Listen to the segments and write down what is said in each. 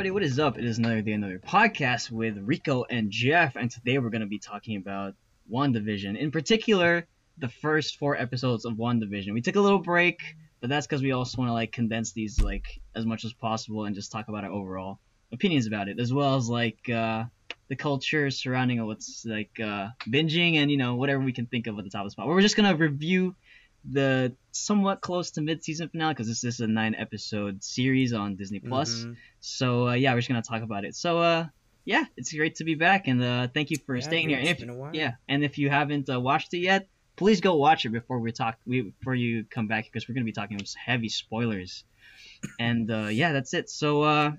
everybody, what is up? It is another day, another podcast with Rico and Jeff, and today we're going to be talking about WandaVision. In particular, the first four episodes of WandaVision. We took a little break, but that's because we also want to like condense these like as much as possible and just talk about our overall opinions about it, as well as like uh, the culture surrounding what's like uh, binging and you know whatever we can think of at the top of the spot. We're just gonna review the somewhat close to mid-season finale because this is a nine-episode series on Disney Plus. Mhm. So uh, yeah, we're just gonna talk about it. So uh, yeah, it's great to be back, and uh, thank you for Yeah, staying here. And if, been a while. yeah, and if you haven't uh, watched it yet, please go watch it before we talk. We, before you come back because we're gonna be talking some heavy spoilers. And uh, yeah, that's it. So uh,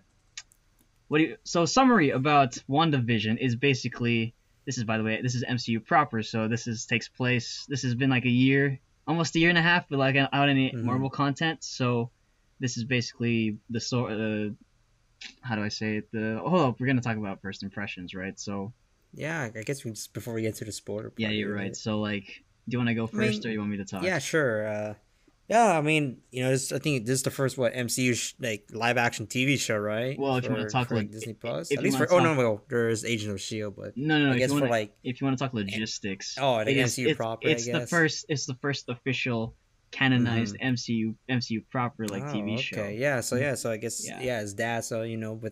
what do you? So summary about WandaVision is basically this is by the way this is MCU proper. So this is takes place. This has been like a year, almost a year and a half, but like out any Mhm. Marvel content. So this is basically the sort. Uh, how do I say it? The hold up, we're gonna talk about first impressions, right? So Yeah, I guess we just before we get to the spoiler. part yeah, you're of right. So like, do you want to go I mean, first, or you want me to talk? Yeah, sure. Uh, yeah, I mean, you know, this, I think this is the first what MCU sh- like live action TV show, right? Well, if you wanna talk, for, like, Disney Plus, at least for oh talk- no, well, there's Agent of Shield, but No, no, no. I guess wanna, like if you want to talk eh, logistics, oh, the it is- MCU it's- proper, It's I the first. It's the first official canonized mm-hmm. MCU MCU proper like oh, TV show. okay. Yeah, so mm. yeah, so I guess Yeah. yeah, his dad. So you know, but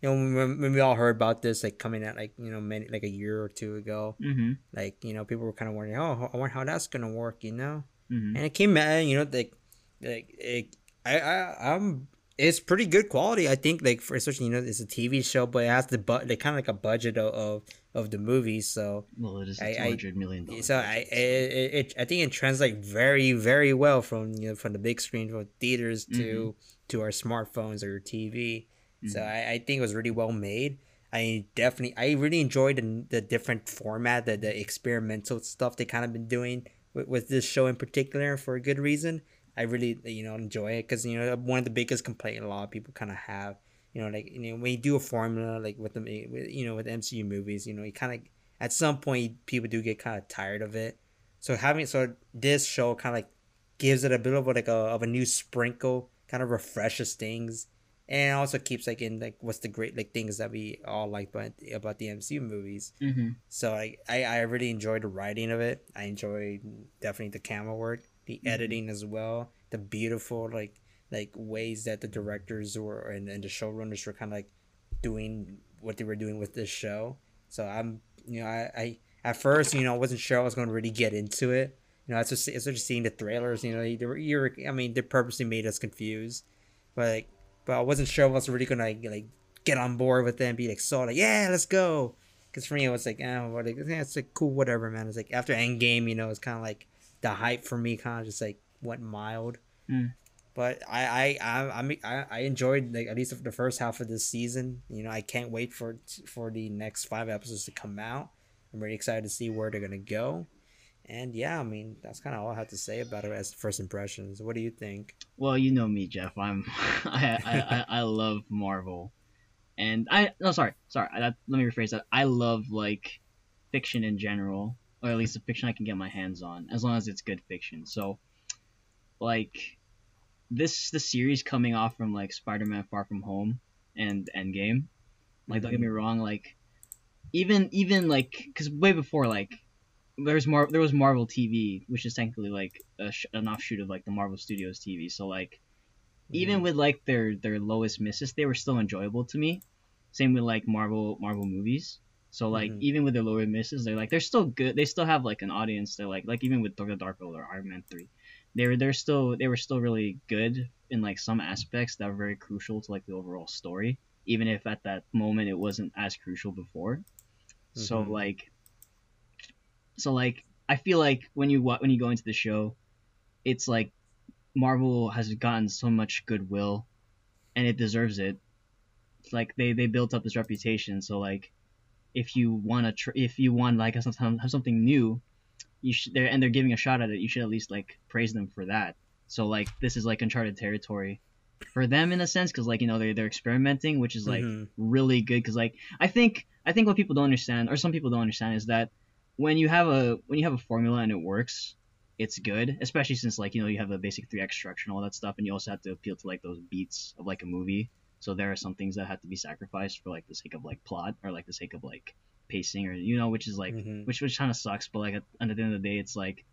you know, when, when we all heard about this, like coming out, like you know, many like a year or two ago, Mm-hmm. like you know, people were kind of wondering, oh, I wonder how that's gonna work, you know. Mm-hmm. and it came out you know like like it, I I I'm it's pretty good quality I think like for especially you know it's a TV show but it has the but they kind of like a budget of, of of the movie so Well, it is I- a I- hundred million dollar. so I it, it, it I think it translates very very well from you know from the big screen from theaters to to our smartphones or your TV so Mhm. I, I think it was really well made I definitely I really enjoyed the, the different format the, the experimental stuff they kind of been doing with, with this show in particular for a good reason. I really you know enjoy it because you know one of the biggest complaint a lot of people kind of have you know like you know when you do a formula like with the eh, with, you know with MCU movies you know you kind of at some point people do get kind of tired of it. So having so this show kind of like gives it a bit of like a of a new sprinkle kind of refreshes things and also keeps like in like what's the great like things that we all like about about the MCU movies Mm-hmm. so I, I I really enjoyed the writing of it. I enjoyed definitely the camera work, the Mhm. editing as well, the beautiful like like ways that the directors were and, and the showrunners were kind of like doing what they were doing with this show. So I'm you know I, I at first you know I wasn't sure I was going to really get into it. You know, it's just it's just seeing the trailers. You know, they were you're I mean they purposely made us confused, but like but I wasn't sure if I was really gonna like, like get on board with it and be like so like yeah let's go. Because for me, it was like, oh, what, like, yeah, it's like cool, whatever, man. It's like after Endgame, you know, it's kind of like the hype for me kind of just like went mild. Mm. But I, I, I, I, I enjoyed like at least the first half of this season. You know, I can't wait for for the next five episodes to come out. I'm really excited to see where they're gonna go. And yeah, I mean, that's kind of all I have to say about it as first impressions. What do you think? Well, you know me, Jeff. I'm I, I, I, I love Marvel, and I no sorry sorry. I, let me rephrase that. I love like fiction in general, or at least the fiction I can get my hands on, as long as it's good fiction. So, like this the series coming off from like Spider-Man: Far From Home and Endgame. Like don't get mm-hmm. me wrong, like even even like because way before like there's Mar- there was Marvel TV, which is technically like a sh- an offshoot of like the Marvel Studios TV. So like even with like their their lowest misses, they were still enjoyable to me. Same with like Marvel Marvel movies. So like Mhm. even with their lower misses, they're like they're still good. They still have like an audience. They're like like even with Thor: The Dark World or Iron Man three, they were they're still they were still really good in like some aspects that were very crucial to like the overall story. Even if at that moment it wasn't as crucial before. So Mhm. like, so like I feel like when you when you go into the show, it's like Marvel has gotten so much goodwill, and it deserves it. It's like they they built up this reputation. So like, if you want to tr- if you want like have something, have something new, you should they're and they're giving a shot at it. You should at least like praise them for that. So like this is like uncharted territory for them in a sense because like you know they're they're experimenting, which is like Mhm. really good because like I think I think what people don't understand or some people don't understand is that when you have a when you have a formula and it works, it's good. Especially since like you know you have a basic three X structure and all that stuff, and you also have to appeal to like those beats of like a movie. So there are some things that have to be sacrificed for like the sake of like plot or like the sake of like pacing or you know, which is like Mhm. which which kind of sucks. But like at, at the end of the day, it's like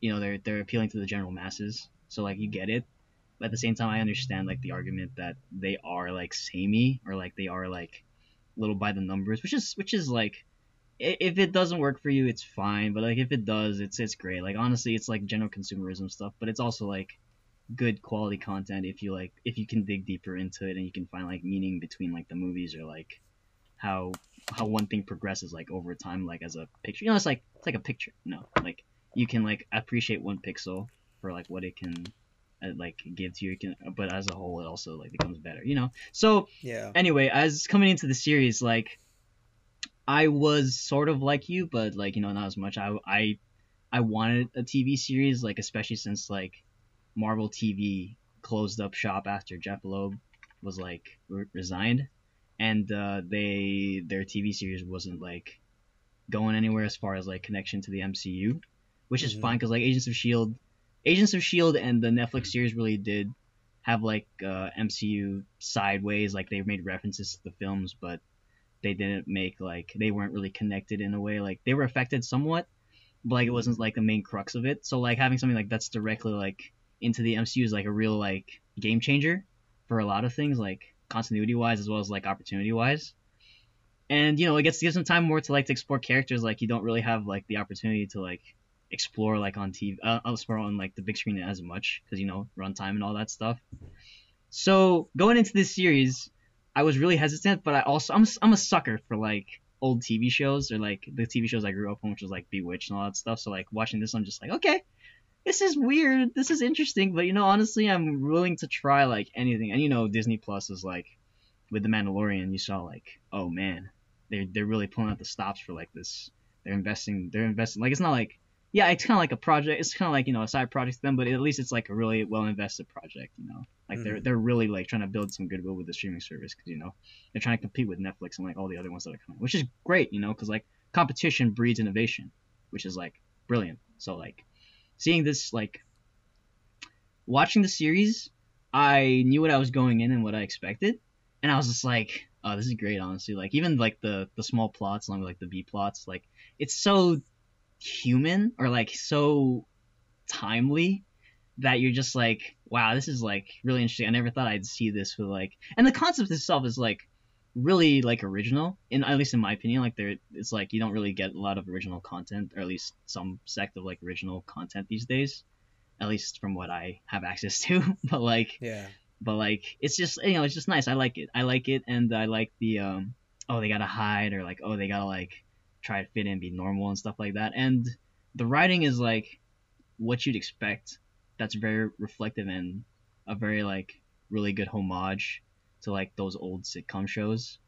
you know they're they're appealing to the general masses, so like you get it. But at the same time, I understand like the argument that they are like samey or like they are like little by the numbers, which is which is like if it doesn't work for you, it's fine. But like if it does, it's it's great. Like honestly, it's like general consumerism stuff, but it's also like good quality content if you like if you can dig deeper into it and you can find like meaning between like the movies or like how how one thing progresses like over time like as a picture you know it's like it's like a picture No, like you can like appreciate one pixel for like what it can uh, like give to you can, but as a whole it also like becomes better you know so Yeah. anyway, as coming into the series, like I was sort of like you, but like you know not as much. I I I wanted a TV series, like especially since like Marvel TV closed up shop after Jeph Loeb was like re- resigned, and uh, they their TV series wasn't like going anywhere as far as like connection to the MCU, which is Mhm. fine because like Agents of Shield, Agents of Shield, and the Netflix series really did have like uh, MCU sideways, like they made references to the films, but they didn't make like they weren't really connected in a way. Like they were affected somewhat, but like it wasn't like the main crux of it. So like having something like that's directly like into the MCU is like a real like game changer for a lot of things, like continuity wise as well as like opportunity wise. And you know it gets gives some time more to like to explore characters like you don't really have like the opportunity to like explore like on TV, uh, explore on like the big screen as much because you know runtime and all that stuff. So going into this series, I was really hesitant, but I also I'm I'm a sucker for like old TV shows or like the TV shows I grew up on, which was like Bewitched and all that stuff. So like watching this, I'm just like, okay, this is weird, this is interesting, but you know, honestly, I'm willing to try like anything. And you know, Disney Plus is like with the Mandalorian, you saw like, oh man, they're they're really pulling out the stops for like this. They're investing, they're investing. Like it's not like yeah, it's kind of like a project. It's kind of like you know a side project to them, but at least it's like a really well invested project. You know, like they're Mhm. they're really like trying to build some goodwill with the streaming service because you know they're trying to compete with Netflix and like all the other ones that are coming, which is great. You know, because like competition breeds innovation, which is like brilliant. So like seeing this like watching the series, I knew what I was going in and what I expected, and I was just like, oh, this is great. Honestly, like even like the the small plots along with like the B plots, like it's so human or like so timely that you're just like, wow, this is like really interesting. I never thought I'd see this with like, and the concept itself is like really like original, in at least in my opinion. Like there, it's like you don't really get a lot of original content, or at least some sect of like original content these days, at least from what I have access to. but like, Yeah. but like it's just you know it's just nice. I like it. I like it, and I like the um oh they gotta hide or like oh they gotta like try to fit in, be normal and stuff like that. And the writing is like what you'd expect. That's very reflective and a very like really good homage to like those old sitcom shows.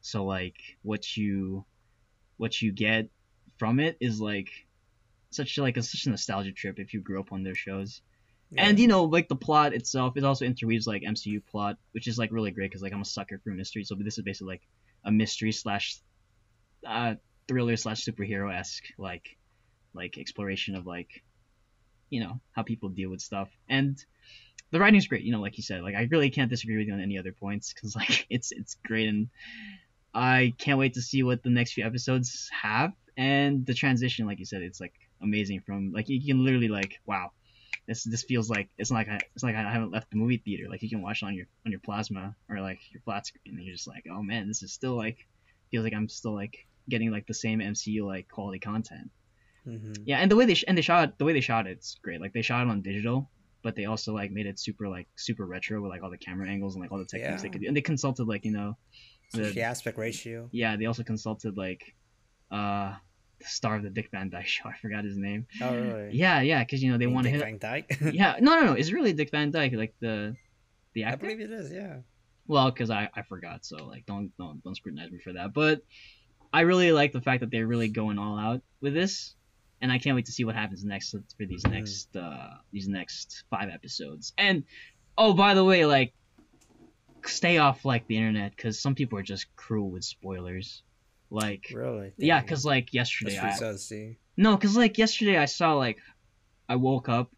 So like what you what you get from it is like such like a such a nostalgia trip if you grew up on their shows. And you know, like the plot itself, it also interweaves like MCU plot, which is like really great because like I'm a sucker for mystery. So this is basically like a mystery slash uh, thriller slash superhero esque like like exploration of like you know how people deal with stuff. And the writing's great. You know, like you said, like I really can't disagree with you on any other points because like it's it's great and I can't wait to see what the next few episodes have. And the transition, like you said, it's like amazing. From like you can literally like wow this this feels like it's like I, it's like I haven't left the movie theater. Like you can watch it on your on your plasma or like your flat screen, and you're just like, oh man, this is still like feels like I'm still like getting like the same MCU like quality content. Mm-hmm. Yeah, and the way they sh- and they shot the way they shot it's great. Like they shot it on digital, but they also like made it super like super retro with like all the camera angles and like all the techniques they could do. And they consulted like you know, the- aspect ratio. yeah, they also consulted like uh the star of the Dick Van Dyke Show. I forgot his name. Oh really? Yeah, yeah, because you know they want to hit. Van Dyke. yeah, no, no, no. It's really Dick Van Dyke, like the the I believe it is. Yeah. Well, because I, I forgot, so like don't don't don't scrutinize me for that. But I really like the fact that they're really going all out with this, and I can't wait to see what happens next for these Mhm. next uh these next five episodes. And oh, by the way, like stay off like the internet because some people are just cruel with spoilers. Like Really? yeah, because like yesterday I, pretty sad to see. no, because like yesterday I saw like I woke up.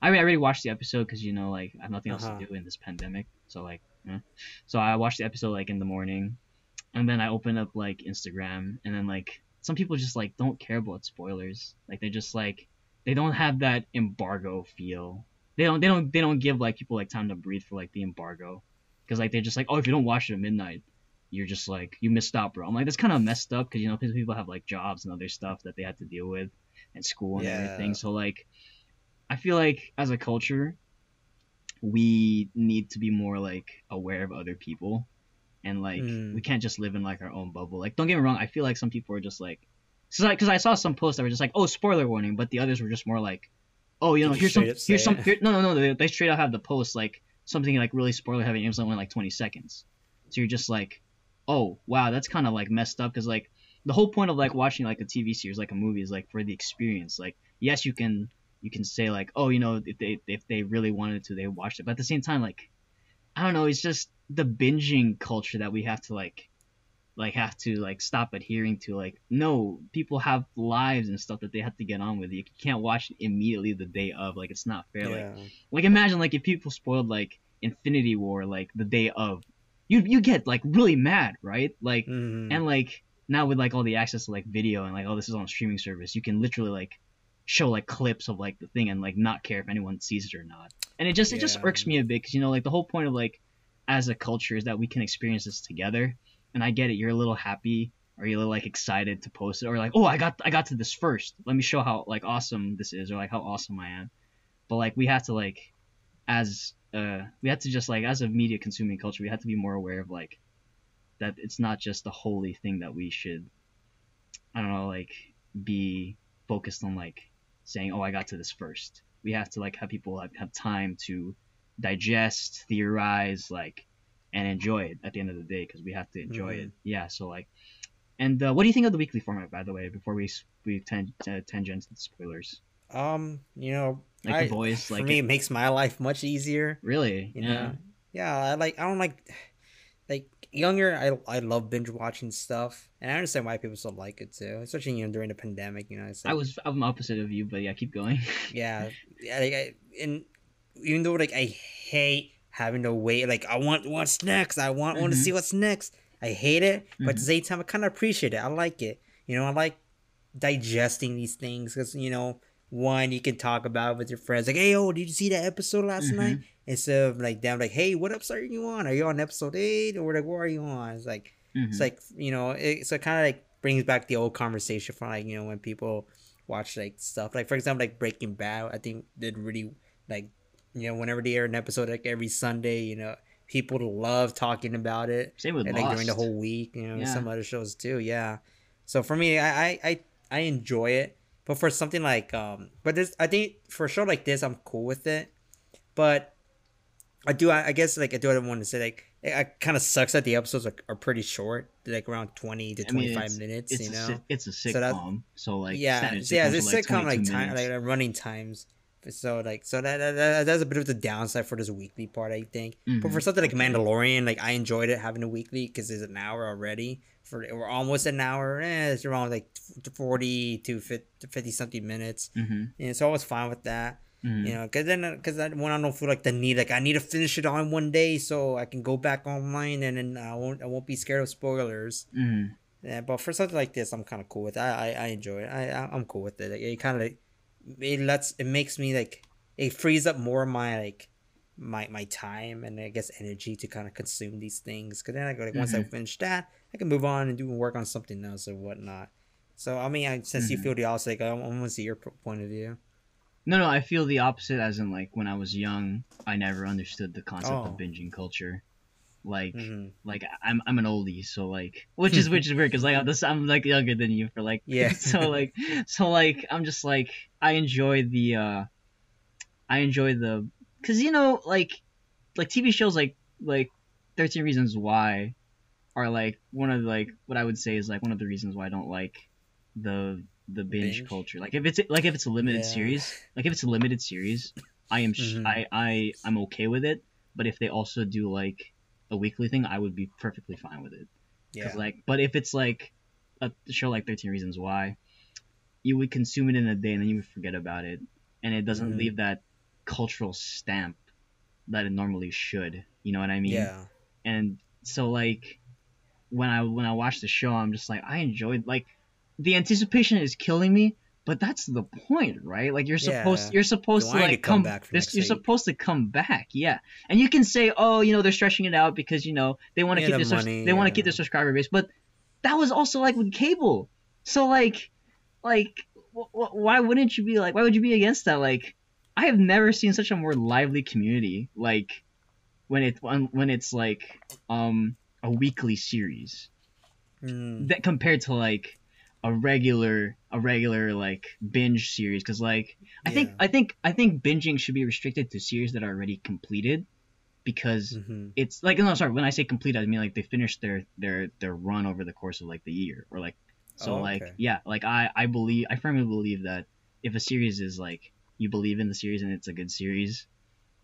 I mean, I already watched the episode because you know like I have nothing else Uh-huh. to do in this pandemic, so like Yeah. So I watched the episode like in the morning, and then I open up like Instagram, and then like some people just like don't care about spoilers. Like they just like they don't have that embargo feel. They don't they don't they don't give like people like time to breathe for like the embargo, because like they're just like oh if you don't watch it at midnight, you're just like you missed out, bro. I'm like that's kind of messed up because you know people have like jobs and other stuff that they have to deal with, and school and Yeah. everything. So like, I feel like as a culture, we need to be more like aware of other people, and like Mm. we can't just live in like our own bubble. Like don't get me wrong, I feel like some people are just like, so like because I saw some posts that were just like oh spoiler warning, but the others were just more like, oh you know here's some here's some here, no no no they, they straight up have the post like something like really spoiler heavy and it was only like 20 seconds. So you're just like, oh wow, that's kind of like messed up because like the whole point of like watching like a TV series, like a movie, is like for the experience. Like yes, you can you can say like, oh, you know, if they if they really wanted to, they watched it. But at the same time, like I don't know, it's just the binging culture that we have to like like have to like stop adhering to like no people have lives and stuff that they have to get on with you can't watch it immediately the day of like it's not fair like Yeah. like imagine like if people spoiled like Infinity War like the day of, you you get like really mad, right? Like Mhm. and like now with like all the access to like video and like oh this is on a streaming service, you can literally like show like clips of like the thing and like not care if anyone sees it or not. And it just it just irks me a bit because you know like the whole point of like as a culture is that we can experience this together. And I get it, you're a little happy or you're a little like excited to post it or like oh I got I got to this first. Let me show how like awesome this is or like how awesome I am. But like we have to like as uh we have to just like as a media consuming culture we have to be more aware of like that it's not just the holy thing that we should I don't know like be focused on like saying oh I got to this first. We have to like have people have, have time to digest, theorize, like and enjoy it at the end of the day because we have to enjoy it. Yeah, so like and uh, what do you think of the weekly format by the way before we we ten, uh, tangent to the spoilers? Um, you know, Like I, the boys for like me, it, it makes my life much easier. really? You yeah. know, yeah, I like. I don't like, like younger. I I love binge watching stuff, and I understand why people still like it too, especially you know during the pandemic. You know, it's like, I was I'm opposite of you, but yeah, keep going. yeah, yeah. Like, I, and even though like I hate having to wait, like I want what's next. I want want to see what's next. I hate it, but at the Mhm. same time, I kind of appreciate it. I like it. You know, I like digesting these things because you know, one you can talk about it with your friends, like, "Hey, oh, did you see that episode last Mhm. night?" Instead of like them, like, "Hey, what episode are you on? Are you on episode eight or like where are you on?" It's like it's Mhm. like you know, it, so it kind of like brings back the old conversation from like you know when people watch like stuff like for example like Breaking Bad. I think did really like you know whenever they air an episode like every Sunday, you know, people love talking about it Same with and Lost. like during the whole week, you know, Yeah. some other shows too. Yeah. So for me, I, I I I enjoy it, but for something like um, but this I think for a show like this, I'm cool with it. But I do I, I guess like I do I want to say like it, it kind of sucks that the episodes are, are pretty short, like around twenty to twenty five minutes. it's you know. si- it's a So sitcom, so, that- like yeah, yeah, it's are, like sitcom like time minutes. like running times. So like so that, that, that that's a bit of the downside for this weekly part, I think. But for Mhm. something like Mandalorian, like I enjoyed it having a weekly because it's an hour already. For we're almost an hour. Eh, it's around like forty to 50 something minutes. Mhm, And so I was fine with that. mhm. You know, because then because when I don't feel like the need, like I need to finish it on one day so I can go back online and then I won't I won't be scared of spoilers. Mhm. Yeah, but for something like this, I'm kind of cool with. It. I, I I enjoy it. I I- I'm cool with it. Like, it kind of it lets it makes me like it frees up more of my like my my time and I guess energy to kind of consume these things. Cause then I go like once I finish that, I can move on and do work on something else or whatnot. So I mean, I, since you Mhm. feel the opposite, like, I, I want to see your point of view. No, no, I feel the opposite. As in, like when I was young, I never understood the concept Oh. of binging culture. Like, hmm like I'm I'm an oldie, so like, which is which is weird because like I'm, this, I'm like younger than you for like Yeah. so like so like I'm just like I enjoy the uh I enjoy the because you know like like TV shows like like Thirteen Reasons Why are like one of like what I would say is like one of the reasons why I don't like the the binge, Binge? culture. Like if it's like if it's a limited Yeah. series, like if it's a limited series, I am Mhm. I I I'm okay with it. But if they also do like a weekly thing, I would be perfectly fine with it. Yeah. Like, but if it's like a show like Thirteen Reasons Why, you would consume it in a day and then you would forget about it, and it doesn't Mhm. leave that cultural stamp that it normally should. You know what I mean? yeah. and so like when I when I watch the show, I'm just like I enjoyed like the anticipation is killing me, but that's the point, right? Like you're supposed Yeah. you're supposed to like to come come back this- you're supposed to come back, yeah. And you can say, oh, you know, they're stretching it out because you know they want to keep the their money, they want to keep their subscriber base, but that was also like with cable. So like like wh- wh- why wouldn't you be like why would you be against that? Like I have never seen such a more lively community like when it when, when it's like um a weekly series Mm, that compared to like a regular a regular like binge series because like i think i think i think binging should be restricted to series that are already completed because mhm. it's like no sorry when i say completed i mean like they finished their their their run over the course of like the year or like so Oh, like okay. yeah like i i believe i firmly believe that if a series is like you believe in the series and it's a good series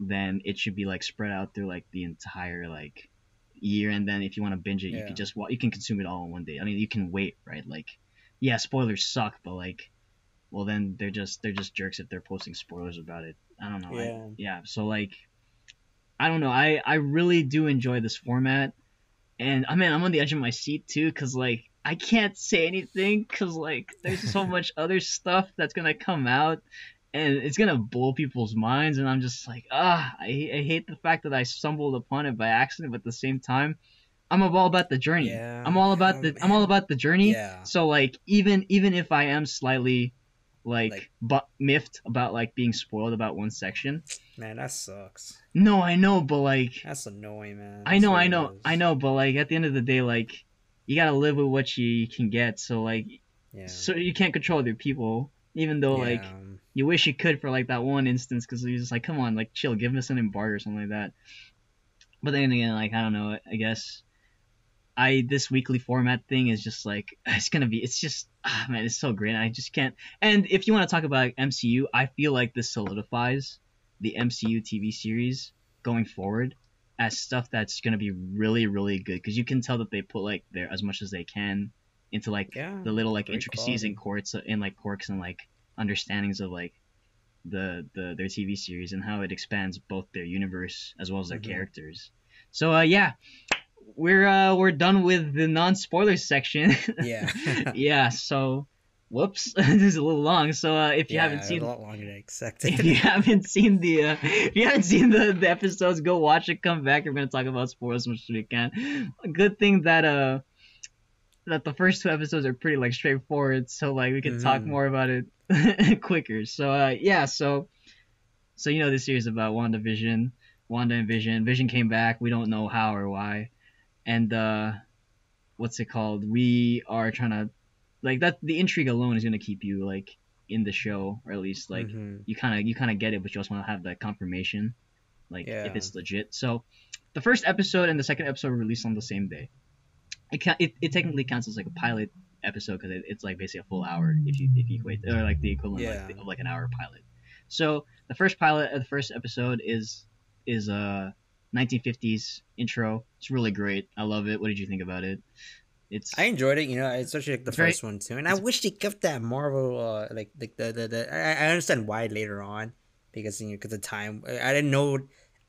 then it should be like spread out through like the entire like year and then if you want to binge it you Yeah. can just you can consume it all in one day i mean you can wait right like yeah spoilers suck but like well then they're just they're just jerks if they're posting spoilers about it. I don't know. I- Yeah. yeah so like i don't know. I i really do enjoy this format. And i mean i'm on the edge of my seat too because like i can't say anything because like there's so much other stuff that's gonna come out and it's gonna blow people's minds and i'm just like ah i, I hate the fact that i stumbled upon it by accident but at the same time i'm all about the journey Yeah. i'm all about Oh, the i'm all about the journey Yeah. so like even even if i am slightly like, Like- but miffed about like being spoiled about one section Man, that sucks. no i know but like That's annoying, man. I know, I know. I know, but like at the end of the day, like you gotta live with what you can get. So like, Yeah. so you can't control other people, even though like Yeah, um, you wish you could for like that one instance, because you're just like, come on, like chill, give us an embargo or something like that. But then again, like I don't know, I guess I this weekly format thing is just like it's gonna be, it's just ah man, it's so great. I just can't. And if you want to talk about MCU, I feel like this solidifies the MCU TV series going forward as stuff that's gonna be really really good because you can tell that they put like their as much as they can into like yeah. the little like intricacies and quality. quirks and like quirks and like understandings of like the the their TV series and how it expands both their universe as well as their Mhm. characters. So uh yeah, we're uh we're done with the non spoiler section. Yeah. yeah. So whoops, this is a little long. So uh, if you Yeah, haven't seen a lot longer than expected. if you haven't seen the uh, if you haven't seen the, the episodes, go watch it. Come back. We're gonna talk about spoilers as much as we can. A good thing that uh that the first two episodes are pretty like straightforward, so like we can talk Mhm. more about it quicker. So uh yeah, so so you know this series about WandaVision, Wanda and Vision. Vision came back. We don't know how or why, and uh what's it called? We are trying to like that. The intrigue alone is gonna keep you like in the show, or at least like Mhm. you kind of you kind of get it, but you also want to have that confirmation, like Yeah. if it's legit. So, the first episode and the second episode were released on the same day. It ca- it, it technically counts as like a pilot episode because it, it's like basically a full hour if you if you equate or like the equivalent Yeah. like, of like an hour pilot. So the first pilot, uh, the first episode is is a 1950s intro. It's really great. I love it. What did you think about it? It's I enjoyed it, you know, especially like the very- first one too. And I wish they kept that Marvel, uh, like like the the, the I, I understand why later on, because you know, because the time I I didn't know.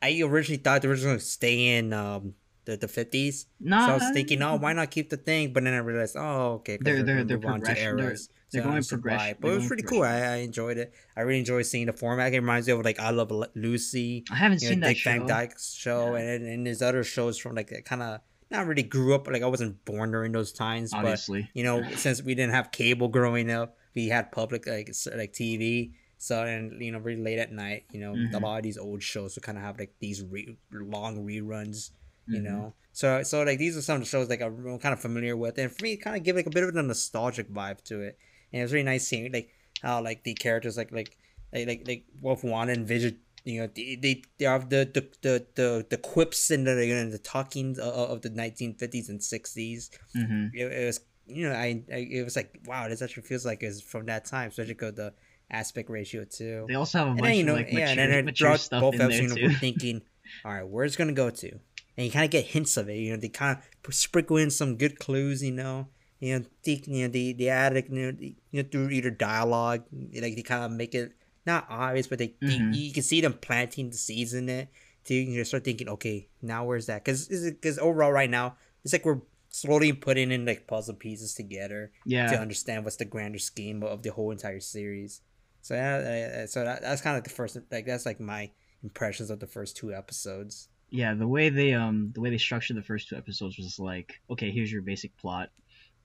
I originally thought they were just gonna stay in um the the fifties. nah, so I was thinking, oh, why not keep the thing? But then I realized, oh, okay, They're- they're- they're on to progression- they're- they're So going progression- But it was pretty cool. I, I enjoyed it. I really enjoyed seeing the format. It reminds me of like I Love Lucy. I haven't seen know, that Dick show. Van Dyke's show, Yeah. and and his other shows from like kind of not really grew up. Like I wasn't born during those times, but Obviously, you know, since we didn't have cable growing up, we had public like like TV. So and you know, really late at night, you know, a Mhm. lot of these old shows would kind of have like these re- long reruns, you Mhm. know. So so like these are some of the shows like I'm kind of familiar with, and for me, kind of give like a bit of a nostalgic vibe to it. And it was really nice seeing like how like the characters like like like like, like both Wanda and Vision. You know, they they, they have the the, the, the the quips and the you know, the talkings of, of the 1950s and 60s hmm it, it was you know I, I it was like wow this actually feels like it's from that time especially because the aspect ratio too They also have a and bunch then you know of like yeah mature, and then mature stuff both in there too. we're thinking all right where's gonna go to and you kind of get hints of it you know they kind of sprinkle in some good clues you know you know they, you know they, they add like, you know, the- you know through either dialogue like they kind of make it not obvious but they, Mhm. they you can see them planting the seeds in it So you start thinking, okay, now where's that? Because because overall, right now, it's like we're slowly putting in like puzzle pieces together Yeah. to understand what's the grander scheme of the whole entire series. So yeah, uh, so that, that's kind of like the first, like that's like my impressions of the first two episodes. Yeah the way they um the way they structured the first two episodes was like okay here's your basic plot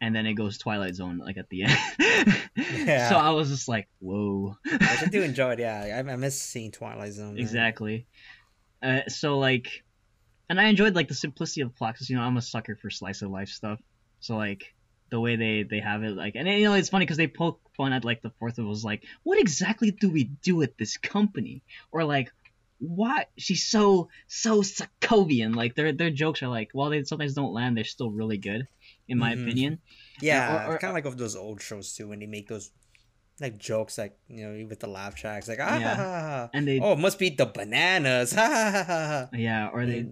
and then it goes twilight zone like at the end Yeah. so i was just like whoa I do enjoy it. Yeah, I, I miss seeing Twilight Zone. man. exactly uh, so like and i enjoyed like the simplicity of the plot because you know i'm a sucker for slice of life stuff so like the way they they have it like and you know it's funny because they poke fun at like the fourth of was like what exactly do we do at this company or like why she's so so Sokovian like their their jokes are like while they sometimes don't land they're still really good in my Mhm. opinion Yeah, or- kind of like of those old shows too, when they make those like jokes, like you know, with the laugh tracks, like ah, Yeah. ha, ha, ha. and they oh, it must be the bananas, ha ha ha ha. ha. yeah or they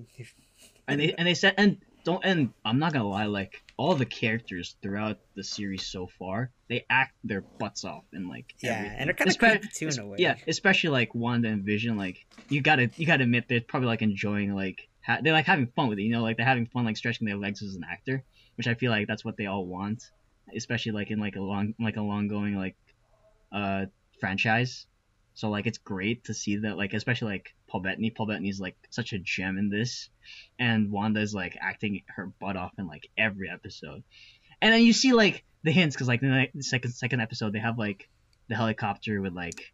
and they and they said and don't and I'm not gonna lie like all the characters throughout the series so far they act their butts off and like yeah, everything. and they're kind of creepy too in a way. yeah especially like Wanda and Vision like you gotta you gotta admit they're probably like enjoying like ha- they're like having fun with it you know like they're having fun like stretching their legs as an actor which I feel like that's what they all want especially like in like a long like a long going like uh franchise so like it's great to see that like especially like Paul Bettany Paul Bettany's like such a gem in this. And Wanda's like acting her butt off in like every episode. And then you see like the hints because like in the second second episode they have like the helicopter with like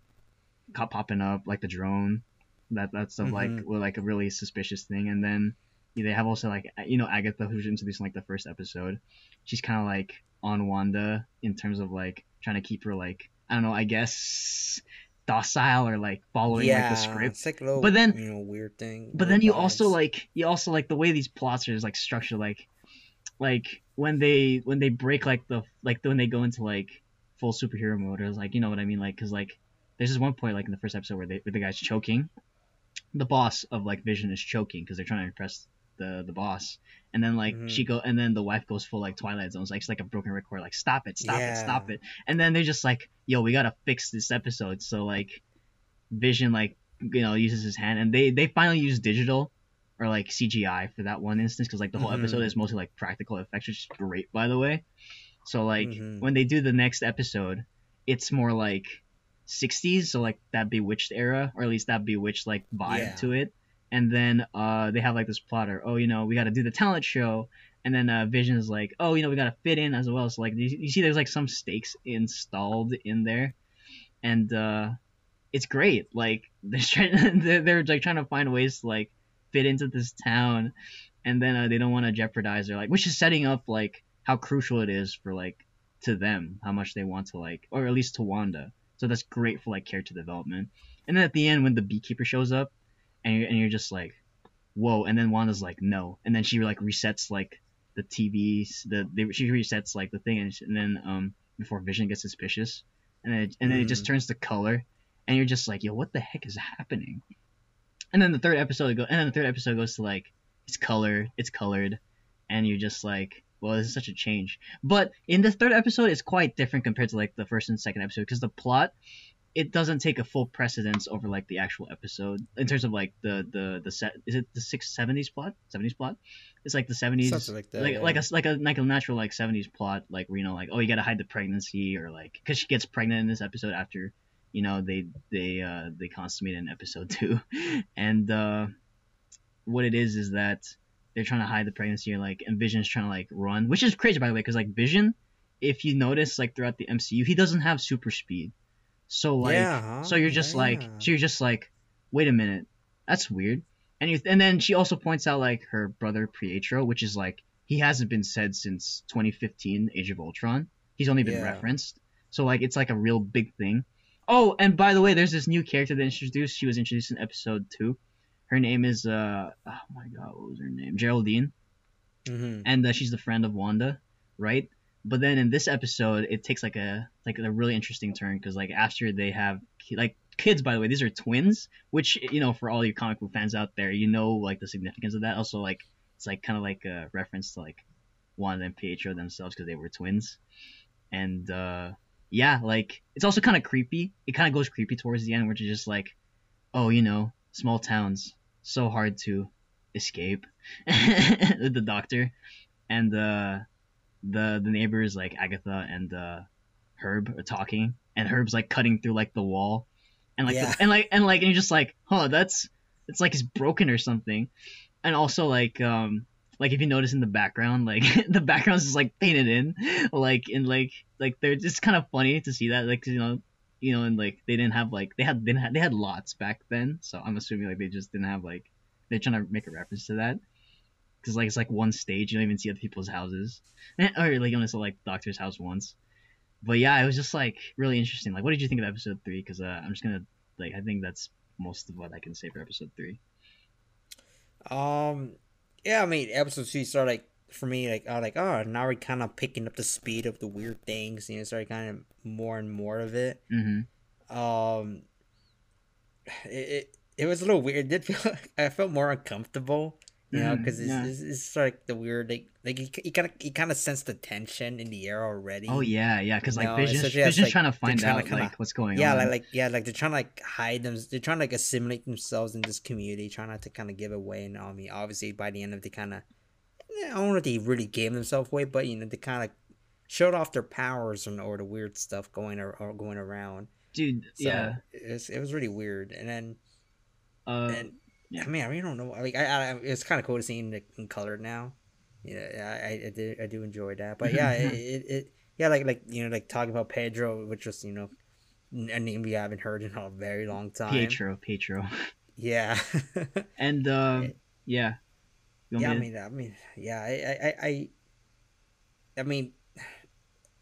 cop popping up like the drone. That that stuff like Mhm. with like a really suspicious thing. And then they have also like you know Agatha who's introduced in like the first episode. She's kind of like on Wanda in terms of like trying to keep her like I don't know I guess docile or like following yeah, like the script. like little, But then- you know, weird thing. but then you also like you also like the way these plots are just like structured like like when they when they break like the like when they go into like full superhero mode or like you know what I mean? Like because like there's this one point like in the first episode where they where the guy's choking. The boss of like Vision is choking because they're trying to impress the the boss. And then like Mhm. she go and then the wife goes full like Twilight Zones like it's like a broken record. Like stop it stop it stop it. And then they're just like yo we gotta fix this episode. So like Vision like you know uses his hand. And they they finally use digital or like CGI for that one instance because like the whole Mhm. episode is mostly like practical effects which is great by the way. So like Mhm. when they do the next episode it's more like 60s so like that bewitched era or at least that bewitched like vibe Yeah. to it and then uh they have like this plotter. Oh you know we got to do the talent show. And then uh, Vision is like oh you know we got to fit in as well. So like you, you see there's like some stakes installed in there. And uh it's great. Like they're trying they're, they're like trying to find ways to like fit into this town. And then uh, they don't want to jeopardize their like which is setting up like how crucial it is for like to them how much they want to like or at least to Wanda. So that's great for like character development. And then at the end when the beekeeper shows up and you're, and you're just like whoa. And then Wanda's like no. And then she like resets like the TV the they, she resets like the thing. And, sh- and then um before Vision gets suspicious. And then it, and then it just turns to color. And you're just like yo what the heck is happening? And then the third episode go and then the third episode goes to like it's color it's colored. And you're just like well this is such a change. But in the third episode it's quite different compared to like the first and second episode because the plot it doesn't take a full precedence over like the actual episode in terms of like the the the set is it the six seventies plot? Seventies plot? It's like the seventies like that, like yeah. like a like a like a natural like seventies plot like where you know like oh you gotta hide the pregnancy or like because she gets pregnant in this episode after you know they they uh they consummate in episode two and uh what it is is that they're trying to hide the pregnancy or like and Vision's trying to like run which is crazy by the way because like Vision if you notice like throughout the MCU he doesn't have super speed so like yeah, huh? so you're just like so you're just like wait a minute that's weird and you and then she also points out like her brother Pietro which is like he hasn't been said since 2015 Age of Ultron he's only been Yeah. referenced so like it's like a real big thing oh and by the way there's this new character that introduced she was introduced in episode 2 her name is uh oh my god what was her name Geraldine Mhm. and uh, she's the friend of Wanda, right? But then in this episode, it takes like a like a really interesting turn because like after they have like kids, by the way, these are twins, which you know for all you comic book fans out there, you know like the significance of that. Also, like it's like kind of like a reference to like Wanda and Pietro themselves because they were twins, and uh yeah, like it's also kind of creepy. It kind of goes creepy towards the end, which is just like, oh, you know, small towns, so hard to escape the doctor and uh the the neighbors like agatha and uh herb are talking and herb's like cutting through like the wall. And like Yeah. the, and like and like and you're just like huh that's it's like it's broken or something. And also like um like if you notice in the background like the background's just like painted in. Like and like like they're just kind of funny to see that like you know you know and like they didn't have like they had they had they had lots back then. So i'm assuming like they just didn't have like they're trying to make a reference to that because like it's like one stage you don't even see other people's houses or like you only saw like doctor's house once but yeah it was just like really interesting like what did you think of episode three because uh, i'm just gonna like i think that's most of what i can say for episode three Um, yeah, I mean, episode three started like for me, like I was like, oh, now we're kind of picking up the speed of the weird things. You know, started kind of more and more of it. mm-hmm Um, it it, it was a little weird. It did feel I felt more uncomfortable. You know, because it's, yeah. it's, it's like the weird like like you, kind of you kind of sense the tension in the air already. oh yeah yeah because like No, vision's, especially vision's like, trying to find trying to out kinda- like what's going yeah on. like, like yeah like they're trying to like hide them they're trying to like assimilate themselves in this community trying not to kind of give away and i mean obviously by the end of the kind of i don't know if they really gave themselves away but you know they kind of showed off their powers and or the weird stuff going or, or going around. Dude so yeah. it was, it was really weird. And then uh and yeah. i mean i really don't know like i, I it's kind of cool to see in color now. Yeah i i, do i do enjoy that. But yeah it, it, it yeah like like you know like talking about pedro which was you know a name we haven't heard in a very long time. Pietro pietro. Yeah. And uh yeah. yeah. I me to- mean i mean yeah i i, I, I mean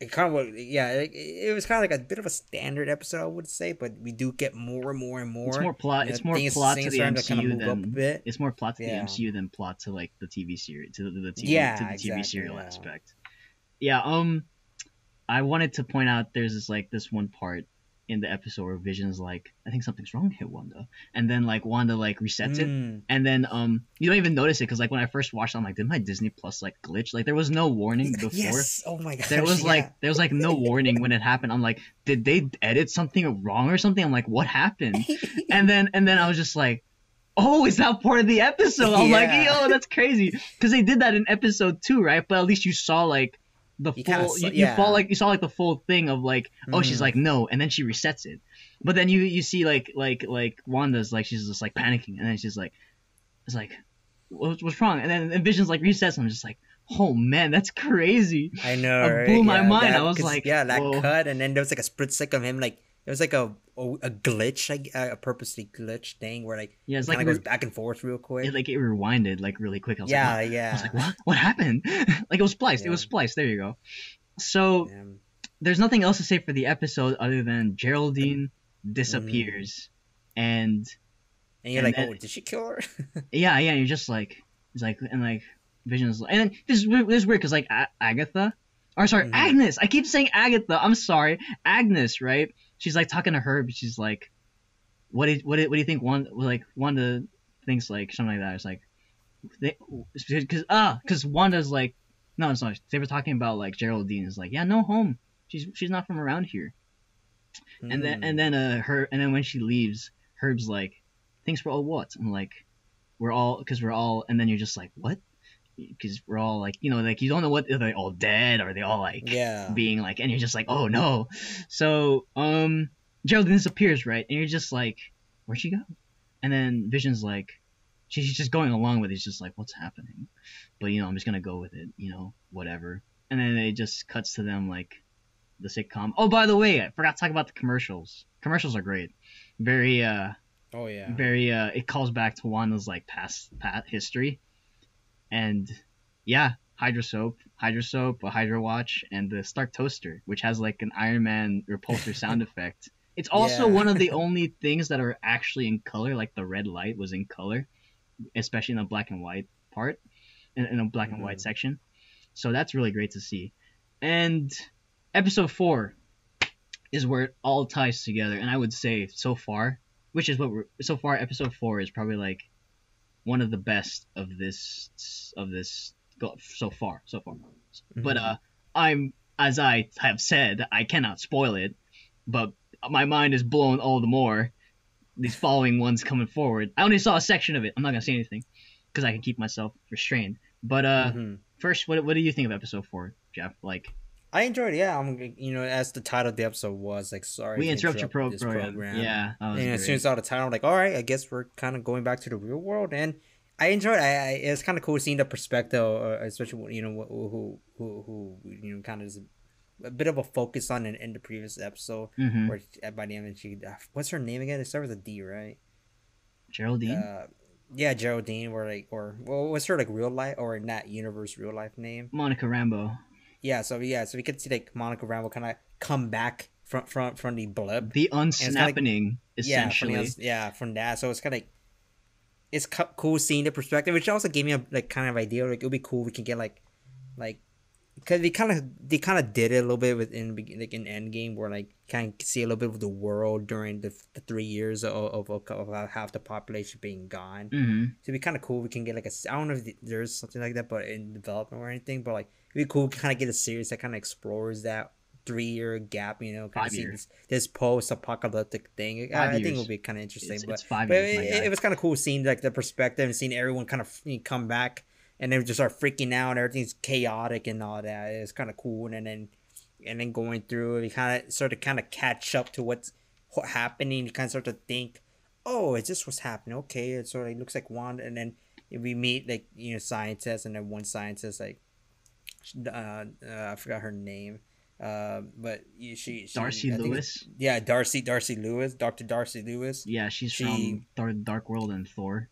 it kind of yeah it, it was kind of like a bit of a standard episode i would say but we do get more and more and more it's more plot you know, it's more plot to the mcu move up a than it's more plot to Yeah. the MCU than plot to like the TV series to the, the TV Yeah, to the TV exactly, serial yeah. aspect. Yeah, um I wanted to point out there's this like this one part in the episode where Vision's like, I think something's wrong here, Wanda. And then like Wanda like resets it Mm. and then um you don't even notice it because like when I first watched it, I'm like, did my Disney Plus like glitch? Like there was no warning before. yes oh my god There was yeah. like there was like no warning when it happened. I'm like, did they edit something wrong or something? I'm like, what happened? and then and then I was just like, oh, is that part of the episode? I'm like, yo, that's crazy because they did that in episode two, right? But at least you saw like the You full, kinda you, saw- you yeah. saw like you saw like the full thing of like, oh, she's Mhm. like no, and then she resets it. But then you you see like like like Wanda's like she's just like panicking, and then she's like, it's like, what's, what's wrong? And then and Vision's like resets, and I'm just like, oh man, that's crazy. I know. It right? blew my Yeah, mind. that- I was like, yeah, that whoa. cut, and then there was like a split second of him, like it was like a a, glitch, like a purposely glitch thing where like Yeah, it's it like of re- goes back and forth real quick. it like it rewinded like really quick. I was yeah, like, what? I was like, what? What happened? like it was spliced. It was spliced. There you go. So Um, there's nothing else to say for the episode other than Geraldine disappears, and and you're and like, then- oh, did she kill her? yeah, yeah, you're just like, it's like, and like Vision's, like, and then this is weird- this is weird because like A- Agatha, or sorry, Mhm. Agnes. I keep saying Agatha. I'm sorry, Agnes. Right? She's like talking to her, but she's like, what did what did, what do you think? One like Wanda thinks like something like that. It's like, because ah, because Wanda's like, no, it's not. They were talking about like Geraldine is like, yeah, no home. She's she's not from around here. And then Mm. and then uh her and then when she leaves, Herb's like, thanks for all what? I'm like, we're all because we're all and then you're just like what? Because we're all like you know like you don't know what are they all dead or are they all like yeah, being like and you're just like oh no. So um Geraldine disappears right and you're just like where'd she go? And then Vision's like she's just going along with it. He's just like what's happening? But you know I'm just gonna go with it. You know whatever. And then it just cuts to them like the sitcom. Oh, by the way, I forgot to talk about the commercials. Commercials are great. Very, uh, oh yeah, very, uh, it calls back to Wanda's like past, past history. And yeah, Hydra soap, Hydra soap, a Hydra watch, and the Stark toaster, which has like an Iron Man repulsor sound effect. It's also Yeah. one of the only things that are actually in color, like the red light was in color, especially in the black and white part, in, in the black and white Mhm. section. So that's really great to see. And episode four is where it all ties together, and I would say so far, which is what we're so far. Episode four is probably like one of the best of this of this so far so far. But Mhm. uh, I'm as I have said, I cannot spoil it, but my mind is blown all the more these following ones coming forward. I only saw a section of it. I'm not gonna say anything because I can keep myself restrained. But uh, Mhm. first, what what do you think of episode four, Jeff? Like, I enjoyed it. Yeah, I'm. You know, as the title of the episode was like, sorry. we interrupt your pro- this program. Yeah, And as soon as I saw the title, I'm like, all right, I guess we're kind of going back to the real world, and I enjoyed. It. I, I it's kind of cool seeing the perspective, uh, especially you know who who who, you know kind of is a bit of a focus on in, in the previous episode, Mhm. where by the end she, uh, what's her name again? It starts with a D, right? Geraldine. Uh, yeah, Geraldine, or like, or well, what's her like real life or in that universe real life name? Monica Rambeau. Yeah, so yeah, so we could see like Monica Rambeau kind of come back from from from the blip. The unsnapping, Yeah, from essentially. the yeah, from that. So it's kind of like it's cool seeing the perspective, which also gave me a like kind of idea. Like it would be cool if we can get like like because we kind of they kind of did it a little bit within like in Endgame, where like kind of see a little bit of the world during the, the three years of, of, of, half the population being gone. hmm So it'd be kind of cool. We can get like a. I don't know if there's something like that, but in development or anything. But like it'd be cool. to Kind of get a series that kind of explores that three year gap. You know, kind of see this, this post apocalyptic thing. I, I think it would be kind of interesting. It's, but it's but years, it, it was kind of cool seeing like the perspective and seeing everyone kind of come back and then just start freaking out and everything's chaotic and all that. It's kind of cool. And then and then going through, you kind of sort of kind of catch up to what's what happening. You kind of start to think, oh, is this what's happening? Okay, it sort of looks like Wanda, and then we meet like you know scientists, and then one scientist like, uh, uh I forgot her name. Uh, but she, she Darcy I Lewis. yeah, Darcy Darcy Lewis, Doctor Darcy Lewis. Yeah, she's She- from Dark World and Thor.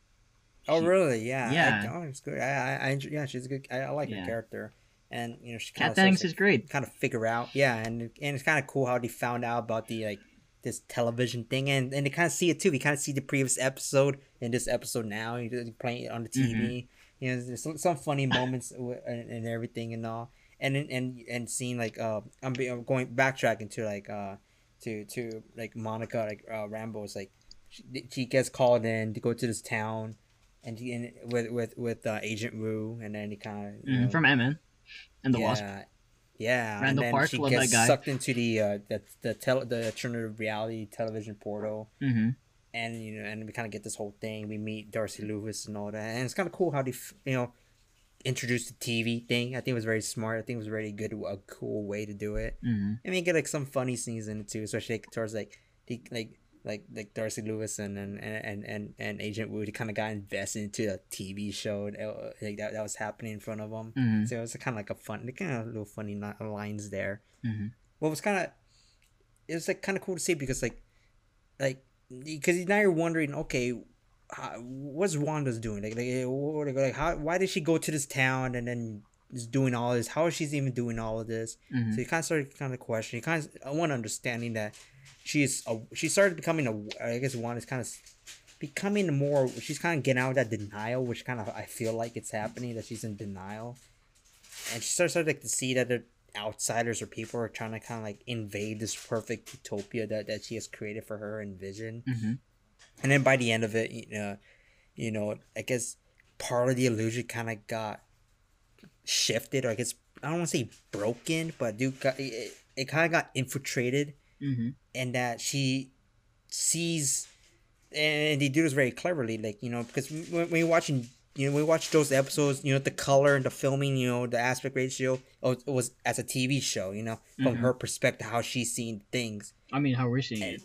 Oh She- really? Yeah. Yeah. I, oh, it's good. I, I, I yeah, she's a good. I, I like Yeah. her character, and you know she kind Kat of Dennings is great. kind of figure out. Yeah, and and it's kind of cool how they found out about the like this television thing, and and they kind of see it too. We kind of see the previous episode in this episode now. You playing it on the TV. Mm-hmm. You know, there's some, some funny moments and, and everything and all, and and and seeing like uh I'm, be- I'm going backtracking to like uh to to like Monica like uh Rambeau's like she, she gets called in to go to this town. And, he, and with with with uh, Agent Wu, and then he kind of Mhm, From Ant-Man and the yeah, Wasp. Yeah, Randall and then Park, she gets sucked into the uh, the the tel- the alternative reality television portal, hmm and you know, and we kind of get this whole thing. We meet Darcy Lewis and all that, and it's kind of cool how they f- you know introduced the TV thing. I think it was very smart. I think it was very good, a cool way to do it. hmm I mean, get like some funny scenes in it too, especially like, towards like the like like like Darcy Lewis and and and and, and Agent. They kind of got invested into a TV show like that that was happening in front of them. hmm So it was kind of like a fun, kind of little funny lines there. hmm What was kind of, it was like kind of cool to see because like, like because now you're wondering, okay, how, what's Wanda's doing? Like, like, like, how, why did she go to this town and then is doing all this? How is she even doing all of this? hmm So you kind of started kind of questioning. You kind of I want understanding that she's a, she started becoming a. I guess one is kind of becoming more. She's kind of getting out of that denial, which kind of I feel like it's happening that she's in denial, and she starts started like to see that the outsiders or people are trying to kind of like invade this perfect utopia that that she has created for her and Vision. hmm And then by the end of it, you know, you know, I guess part of the illusion kind of got shifted, or I guess I don't want to say broken, but dude, got, it, it kind of got infiltrated, hmm and that she sees, and they do this very cleverly, like you know, because when, when you're watching. You know, when we watch those episodes, you know, the color and the filming, you know, the aspect ratio oh, it was as a TV show, you know, from Mhm. her perspective, how she's seeing things. I mean, how we're seeing it.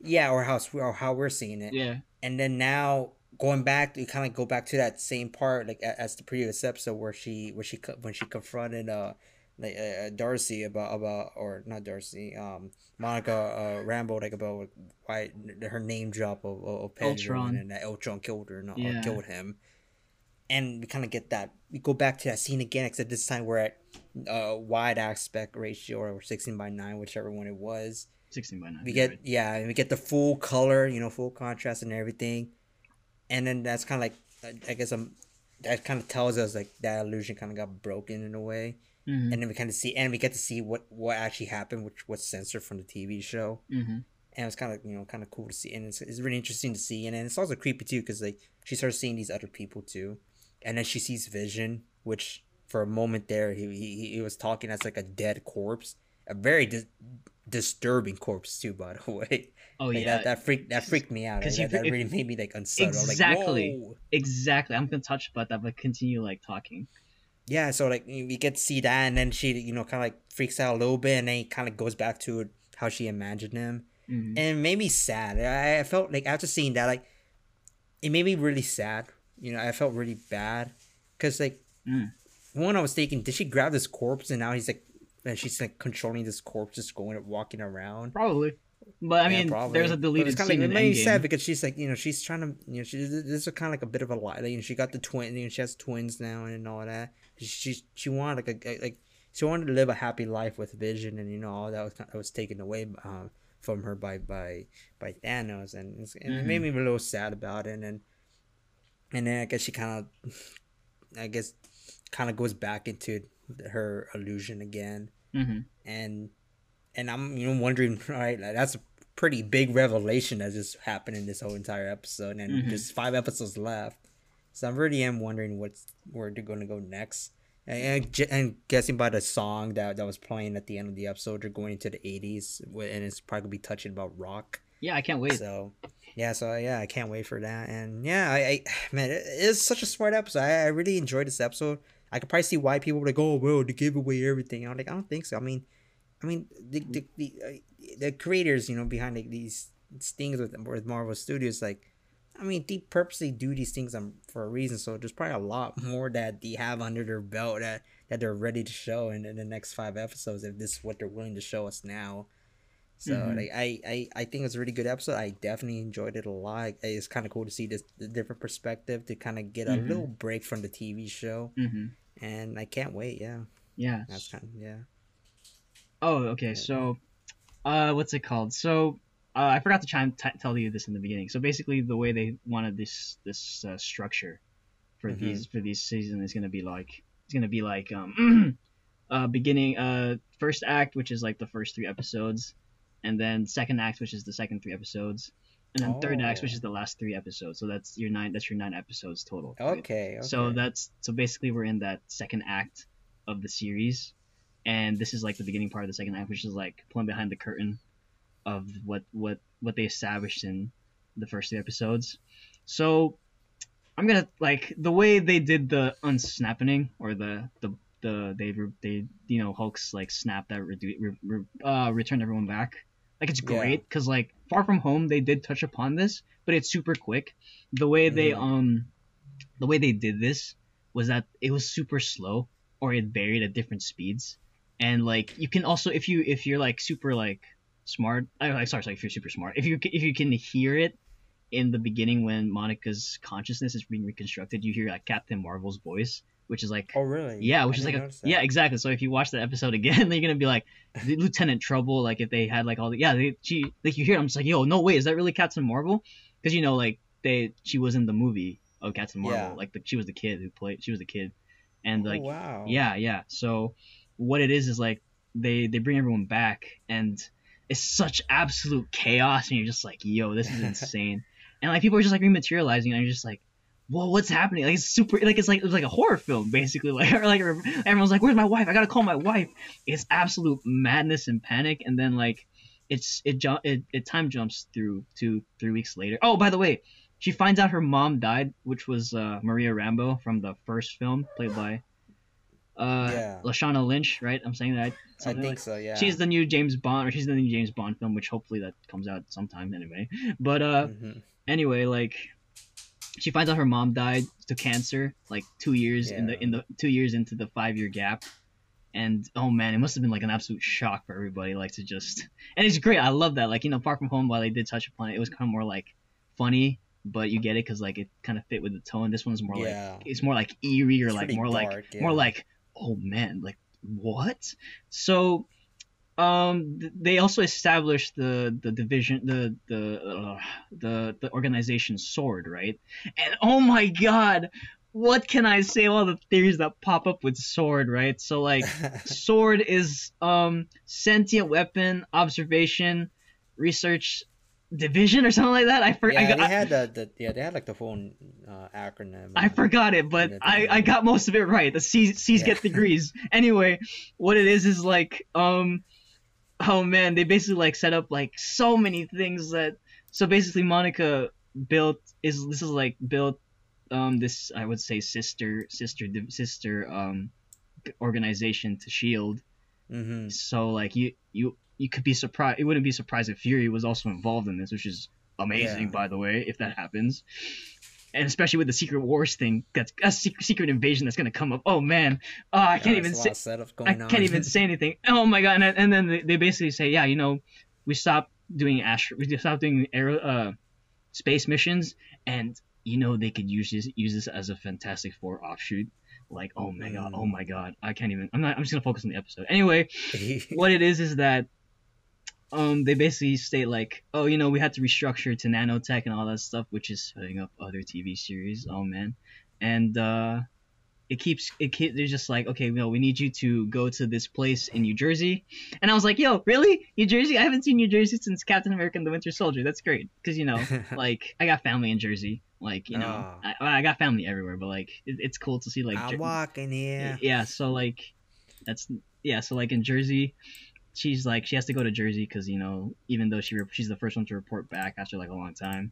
Yeah, or how or how we're seeing it Yeah. and then now going back you kind of go back to that same part like as the previous episode where she where she when she confronted uh like uh, Darcy about about or not Darcy um Monica uh Rambeau like about why her name drop of, of Ultron. and that Ultron killed her not Yeah. killed him and we kind of get that we go back to that scene again except this time we're at uh wide aspect ratio or 16 by 9 whichever one it was 16 by 9. we get right. yeah and we get the full color you know full contrast and everything and then that's kind of like I- guess i guess um that kind of tells us like that illusion kind of got broken in a way. Mhm. and then we kind of see and we get to see what what actually happened which was censored from the tv show. Mhm. and it's kind of you know kind of cool to see. And it's, it's really interesting to see. And then it's also creepy too because like she starts seeing these other people too. And then she sees vision which for a moment there he, he, he was talking as like a dead corpse a very dis- disturbing corpse too. By the way, Oh like, yeah, that, that freaked that freaked me out. Because you- that, that really made me like unsettled. Exactly. Like, exactly. I'm gonna touch about that, but continue like talking. Yeah, so like we get to see that, and then she, you know, kind of like freaks out a little bit, and then he kind of goes back to how she imagined him, Mhm. and it made me sad. I, I felt like after seeing that, like it made me really sad. You know, I felt really bad because like Mm. one, I was thinking, did she grab this corpse, and now he's like, and she's like controlling this corpse, just going walking around. Probably, but I Yeah, mean, probably. there's a But deleted it's scene like, it made me sad because she's like, you know, she's trying to, you know, she this is kind of like a bit of a lie. Like, you know, she got the twin, you know, she has twins now and all that. She she, wanted like a, like she wanted to live a happy life with Vision, and you know, all that was that was taken away um, from her by by by Thanos, and, it's, and it made me a little sad about it. And then and then I guess she kind of, I guess, kind of goes back into her illusion again. Hmm and and I'm you know wondering right like that's a pretty big revelation that just happened in this whole entire episode and Mhm. there's five episodes left. So I'm really am wondering what's where they're gonna go next. And, and, and guessing by the song that that was playing at the end of the episode they're going into the 80s and it's probably gonna be touching about rock Yeah, I can't wait. so yeah, so yeah, I can't wait for that. And yeah, I, I man, it is such a smart episode. I, I really enjoyed this episode. I could probably see why people were like, "Oh, well, they gave away everything." I'm like, I don't think so. I mean, I mean, the the the, uh, the creators, you know, behind like, these things with with Marvel Studios, like, I mean, they purposely do these things um, for a reason. So there's probably a lot more that they have under their belt that that they're ready to show in, in the next five episodes if this is what they're willing to show us now. So Mhm. like I, I I think it's a really good episode. I definitely enjoyed it a lot. It's kind of cool to see this the different perspective to kind of get a Mhm. little break from the TV show, hmm and I can't wait. Yeah, Yeah. that's kind of yeah. Oh, okay. So, uh, what's it called? So, uh, I forgot to and t- tell you this in the beginning. So basically, the way they wanted this this uh, structure for Mhm. these for these season is gonna be like it's gonna be like um uh beginning uh first act which is like the first three episodes, and then second act which is the second three episodes, and then third act which Oh. is the last three episodes. So that's your nine that's your nine episodes total. right? Okay, okay. So that's so basically we're in that second act of the series, and this is like the beginning part of the second act, which is like pulling behind the curtain of what what what they established in the first three episodes. So I'm gonna like the way they did the unsnapping or the the the they they you know Hulk's like snap that re, re, uh returned everyone back. Like it's great because like Far From Home they did touch upon this, but it's super quick. The way they Mhm. um the way they did this was that it was super slow or it varied at different speeds and like you can also if you if you're like super like smart I sorry sorry if you're super smart if you if you can hear it in the beginning when Monica's consciousness is being reconstructed you hear like Captain Marvel's voice which is like oh really? yeah, which I is like a, yeah, exactly. So if you watch that episode again, then you're gonna be like, the Lieutenant Trouble. Like if they had like all the yeah, they, she like you hear, I'm just like, yo, no way, is that really Captain Marvel? Because you know like they she was in the movie of Captain Marvel, Yeah. like the, she was the kid who played, she was the kid, and Oh, like wow. yeah, yeah. So what it is is like they they bring everyone back, and it's such absolute chaos, and you're just like, yo, this is insane, and like people are just like rematerializing, and you're just like, whoa, what's happening? Like it's super, like it's like it was like a horror film basically, like or like everyone's like, where's my wife? I gotta call my wife. It's absolute madness and panic, and then like it's it jump it, it time jumps through to three weeks later. Oh, by the way. She finds out her mom died, which was uh, Maria Rambeau from the first film, played by uh, Yeah. Lashana Lynch, right? I'm saying that. I think like- so. Yeah. She's the new James Bond, or she's the new James Bond film, which hopefully that comes out sometime anyway. But uh, Mhm. anyway, like she finds out her mom died to cancer, like two years in the in the two years into the five year gap. And oh man, it must have been like an absolute shock for everybody, like to just and it's great. I love that. Like you know, Far From Home, while they did touch upon it, it was kind of more like funny, but you get it because like it kind of fit with the tone. This one's more like it's more like eerie or It's like more like dark, more like oh man like what so um they also established the the division the the uh, the the organization sword right and oh my god what can i say all the theories that pop up with sword right so like sword is um sentient weapon observation research division or something like that i forgot yeah, I, got- they had the, the yeah they had like the full uh, acronym. I forgot it, but I, I got most of it right. The C's, C's Yeah. get degrees. anyway, what it is is like um oh man, they basically like set up like so many things that. So basically, Monica built is this is like built um this I would say sister sister sister um organization to Shield. Mm-hmm. So like you you you could be surprised. It wouldn't be surprised if Fury was also involved in this, which is amazing, Yeah. by the way, if that happens. And especially with the Secret Wars thing, that's a secret, invasion that's gonna come up. Oh man, oh, I can't even say. I on. can't even say anything. Oh my god! And, then- and then they- they basically say, yeah, you know, we stopped doing astro, we stopped doing aero, uh, space missions, and you know they could use this use this as a Fantastic Four offshoot. Like, oh my god, oh my god, I can't even. I'm not. I'm just gonna focus on the episode. Anyway, what it is is that um they basically state like oh you know we had to restructure to nanotech and all that stuff which is setting up other tv series. Oh man. And uh it keeps it keep, they're just like okay no we need you to go to this place in new jersey. And i was like yo really? New jersey? I haven't seen new jersey since captain america and the winter soldier. That's great. Because you know like i got family in jersey. Like you know Oh. I, I got family everywhere but like it, it's cool to see like I'm Jer- walking here. yeah so like that's yeah so like in jersey she's like she has to go to jersey because you know even though she re- she's the first one to report back after like a long time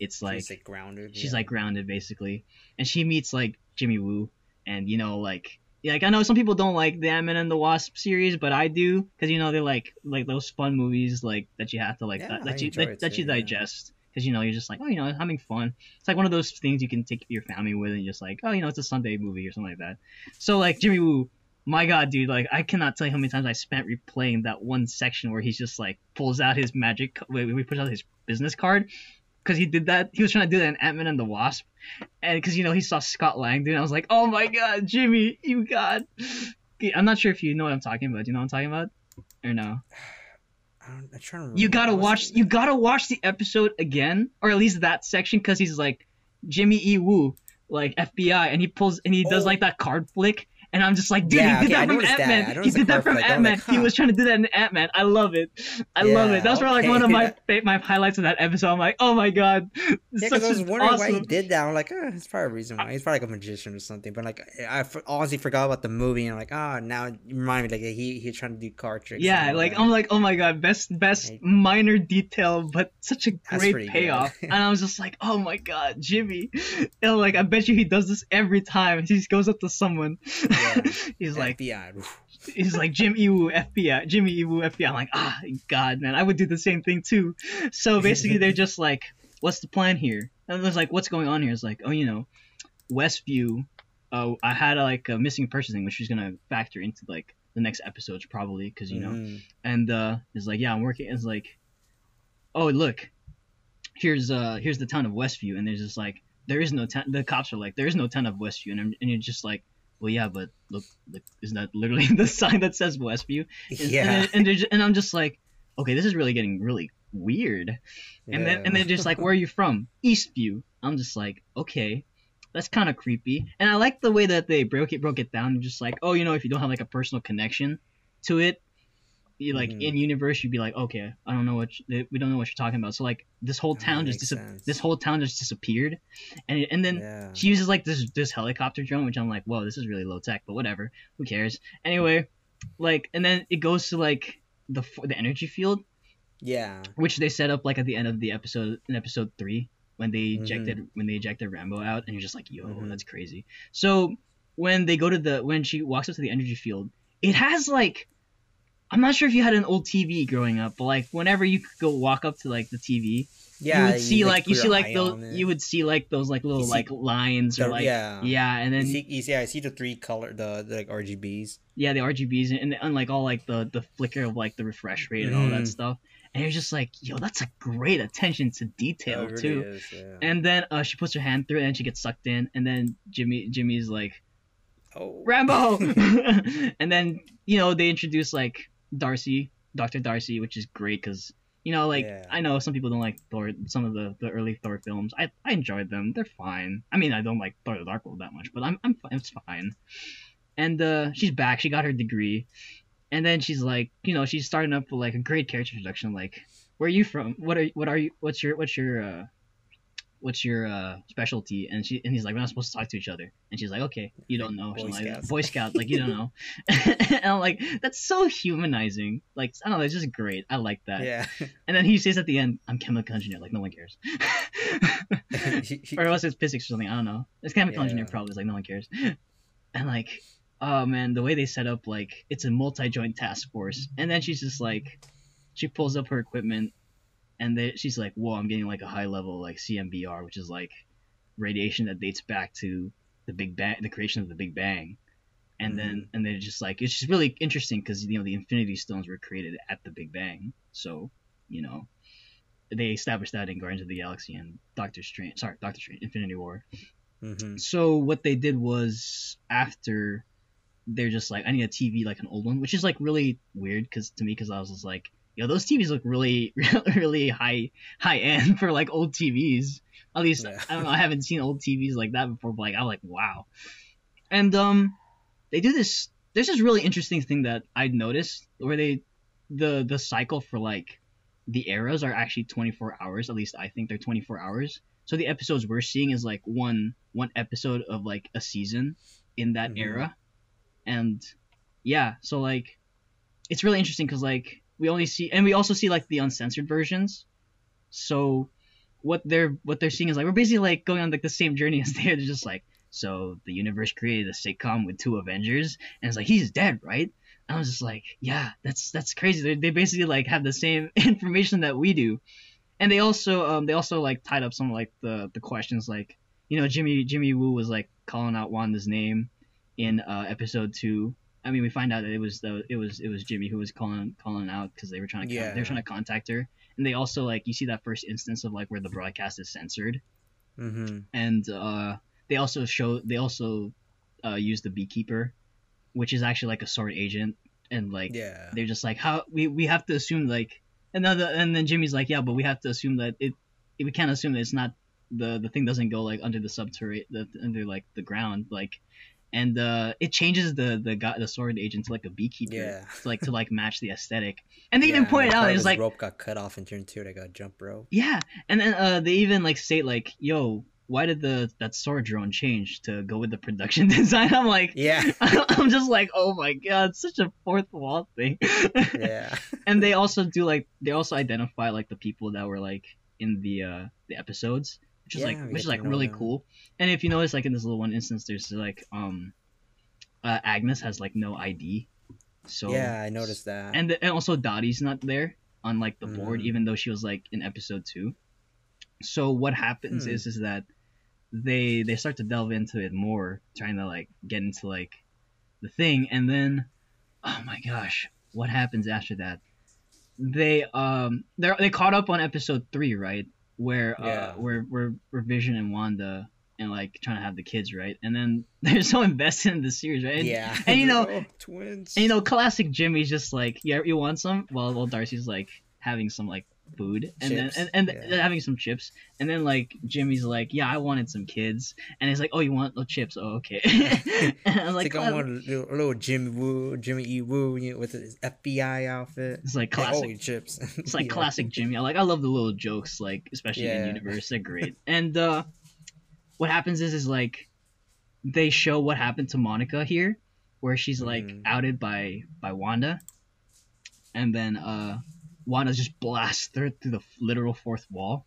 it's like She's like grounded. she's yeah. like grounded basically and she meets like jimmy woo and you know like like I know some people don't like the Ant-Man and the Wasp series, but I do because you know they're like like those fun movies like that you have to like Yeah, that, that you that, it that you too, yeah. digest because you know you're just like oh you know having fun. It's like one of those things you can take your family with and just like oh you know it's a Sunday movie or something like that. So like Jimmy Woo, my god dude, like I cannot tell you how many times I spent replaying that one section where he's just like pulls out his magic wait he pulls out his business card because he did that he was trying to do that in Ant-Man and the Wasp and because you know he saw Scott Lang dude I was like oh my god Jimmy you got. I'm not sure if you know what I'm talking about. Do you know what I'm talking about? Or no? I don't, I'm trying to remember. You gotta watch. You gotta watch the episode again, or at least that section, because he's like Jimmy E. Woo, like FBI, and he pulls and he does Oh. like that card flick, and I'm just like, dude, Yeah, he did okay, that from Ant Man. He did that from Ant Man. like, He was trying to do that in Ant Man. I love it. I love it. Yeah, That was probably like one of my my highlights of that episode. I'm like, oh my god, Yeah, because I was wondering why he awesome. did that. I'm like, uh, oh, it's probably a reason why. He's probably like a magician or something. But like, I honestly forgot about the movie, and I'm like, oh, now you remind me like he he's trying to do card tricks. Yeah, like that. I'm like, oh my god, best best Right. minor detail, but such a That's great payoff. and I was just like, oh my god, Jimmy. And like I bet you he does this every time. He just goes up to someone. Yeah. he's like FBI. He's like Jim Ewu FBI, Jimmy Ewu FBI. I'm like, ah, God, man, I would do the same thing too. So basically, they're just like, what's the plan here? And there's like, what's going on here? It's like, oh, you know, Westview. Uh, I had like a missing person thing, which is gonna factor into like the next episodes probably, because you know Mhm. and uh is like yeah i'm working it's like oh look here's uh here's the town of westview and there's just like there is no town the cops are like there is no town of westview and, and you're just like well yeah but look, look isn't that literally the sign that says westview? And, Yeah. and, and, and i'm just like okay this is really getting really weird. And then and Yeah. then just like where are you from? Eastview. I'm just like okay that's kind of creepy. And i like the way that they broke it broke it down. And just like oh you know if you don't have like a personal connection to it like Mhm. in universe you'd be like okay i don't know what you, we don't know what you're talking about so like this whole town just dis- this whole town just disappeared and it- and then yeah. she uses like this this helicopter drone, which I'm like, whoa, this is really low tech, but whatever, who cares? Anyway, like, and then it goes to like the the energy field, yeah. which they set up like at the end of the episode in episode three when they Mm-hmm. ejected when they ejected Rambeau out, and you're just like, yo, Mhm. that's crazy. So when they go to the when she walks up to the energy field, it has like. I'm not sure if you had an old TV growing up, but like whenever you could go walk up to like the TV, Yeah. you would see like you see like those you would see like those like little like lines or like yeah. yeah, and then you see, you see, I see the three color, the, the like RGBs. yeah, the RGBs and, and, and like all like the the flicker of like the refresh rate and all that Mhm. stuff. And you're just like, yo, that's a great attention to detail really too. is, yeah. And then uh, she puts her hand through it and she gets sucked in. And then Jimmy Jimmy's like, oh. Rambeau. and then you know they introduce like Darcy, Doctor Darcy, which is great because you know like Yeah. I know some people don't like Thor, some of the, the early Thor films. I I enjoyed them. They're fine. I mean I don't like Thor: The Dark World that much, but I'm I'm fi- it's fine. And uh, she's back. She got her degree, and then she's like, you know, she's starting up with like a great character introduction. Like, where are you from? What are what are you? What's your what's your uh, what's your uh, specialty? And she and he's like, we're not supposed to talk to each other. And she's like, okay, you don't know. Boy like, Scouts. Boy Scout, like you don't know. and I'm like, that's so humanizing. Like I don't know, it's just great. I like that. Yeah. And then he says at the end, I'm chemical engineer. Like no one cares. Or unless it's physics or something. I don't know. It's chemical engineer probably. It's like no one cares. And like, oh man, the way they set up like it's a multi-joint task force, and then she's just like, she pulls up her equipment, and then she's like, whoa, I'm getting like a high level like CMBR, which is like radiation that dates back to the Big Bang, the creation of the Big Bang. And then and they're just like it's just really interesting because you know the Infinity Stones were created at the Big Bang, so you know they established that in Guardians of the Galaxy and Doctor Strange. Sorry, Doctor Strange, Infinity War. Mhm. So what they did was after they're just like, I need a TV like an old one, which is like really weird because to me, because I was just like, yo, those TVs look really, really high, high end for like old TVs. At least Yeah. I don't know, I haven't seen old TVs like that before, but like I'm like, wow. And um, they do this. There's this really interesting thing that I'd noticed where they, the the cycle for like the eras are actually 24 hours. At least I think they're 24 hours. So the episodes we're seeing is like one one episode of like a season in that Mhm. era, and yeah, so like it's really interesting because like we only see and we also see like the uncensored versions. So what they're what they're seeing is like we're basically like going on like the same journey as they're just like so the universe created a sitcom with two Avengers and it's like he's dead right. And I was just like, yeah, that's that's crazy. They, they basically like have the same information that we do, and they also um they also like tied up some like the the questions like you know Jimmy Jimmy Woo was like calling out Wanda's name in uh episode two. I mean, we find out that it was the it was it was Jimmy who was calling calling out because they were trying to Yeah. they were trying to contact her, and they also like you see that first instance of like where the broadcast is censored, Mhm. and uh they also show they also uh use the beekeeper, which is actually like a sword agent, and like Yeah. they're just like how we we have to assume like another and then Jimmy's like yeah but we have to assume that it we can't assume that it's not the the thing doesn't go like under the subterranean the, under like the ground like and uh it changes the the guy the sword agent to like a beekeeper Yeah. to like to like match the aesthetic and they Yeah, even pointed out it's like rope got cut off in turn two. They got jump rope. yeah and then uh they even like state like yo why did the that sword drone change to go with the production design I'm like Yeah. I'm just like oh my god such a fourth wall thing yeah. and they also do like they also identify like the people that were like in the uh the episodes which is Yeah, like which is like really them. cool and if you notice like in this little one instance there's like um uh agnes has like no id so yeah, I noticed that. and, and also dottie's not there on like the board Mhm. even though she was like in episode two so what happens Hmm. is is that they they start to delve into it more trying to like get into like the thing and then oh my gosh what happens after that they um they they caught up on episode three right where uh Yeah. where where where vision and wanda and like trying to have the kids right and then they're so invested in the series right and, yeah. and you know- Oh, twins. and you know, classic Jimmy's just like, yeah, you want some? While while Darcy's like having some like food and Chips, then and, and yeah. having some chips, and then like Jimmy's like, yeah, I wanted some kids, and he's like, oh, you want the chips? Oh, okay. and I'm like, like, I want a little, a little Jimmy Woo, Jimmy E. Woo, you know, with his FBI outfit. it's like Like, classic. chips. It's like Yeah. classic Jimmy. I like I love the little jokes, like especially in Yeah. universe. They're great. and uh, what happens is is like they show what happened to Monica here, where she's like Mhm. outed by by Wanda, and then uh, Wanda just blasts through through the literal fourth wall.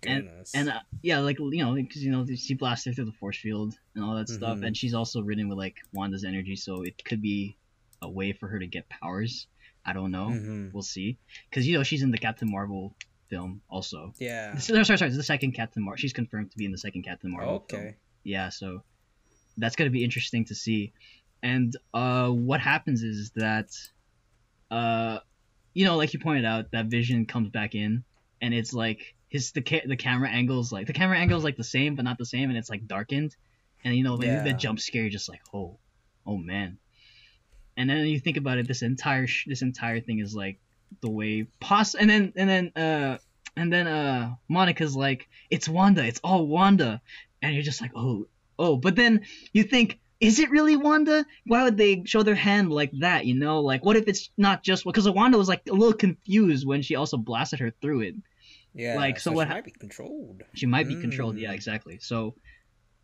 Goodness. And uh, yeah, like you know, because you know she blasts her through the force field and all that stuff, Mhm. and she's also ridden with like Wanda's energy, so it could be a way for her to get powers. I don't know. Mhm. We'll see, because you know she's in the Captain Marvel film also. Yeah. Sorry, sorry, sorry. It's the second Captain Marvel. She's confirmed to be in the second Captain Marvel. film. Okay. Yeah, so that's gonna be interesting to see. And uh, what happens is that, uh, you know, like you pointed out, that Vision comes back in, and it's like his the ca- the camera angles like the camera angles like the same but not the same, and it's like darkened, and you know when Yeah. the jump scare, just like oh, oh man. And then you think about it, this entire sh- this entire thing is like the way pos, and then and then uh and then uh Monica's like it's Wanda, it's all Wanda, and you're just like oh oh, but then you think. Is it really Wanda? Why would they show their hand like that? You know, like what if it's not just because Wanda was like a little confused when she also blasted her through it, Yeah. Like, so what she might be controlled. She might be controlled. Yeah, Mm. exactly. So,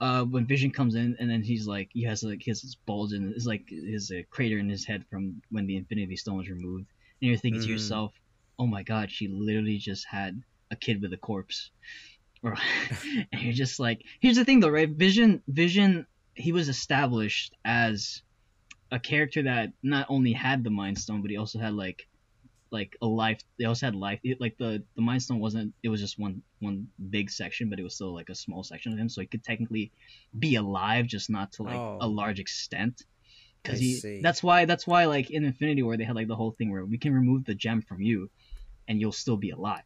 uh, when Vision comes in, and then he's like, he has like his bulge and it's like his uh, crater in his head from when the Infinity Stone was removed, and you're thinking to Mhm. yourself, "Oh my God, she literally just had a kid with a corpse," and you're just like, here's the thing though, right? Vision, Vision, he was established as a character that not only had the Mind Stone, but he also had like like a life. They also had life. It, like the the Mind Stone wasn't. It was just one one big section, but it was still like a small section of him. So he could technically be alive, just not to like Oh. a large extent. Because he. see. That's why. That's why like in Infinity War they had like the whole thing where we can remove the gem from you, and you'll still be alive.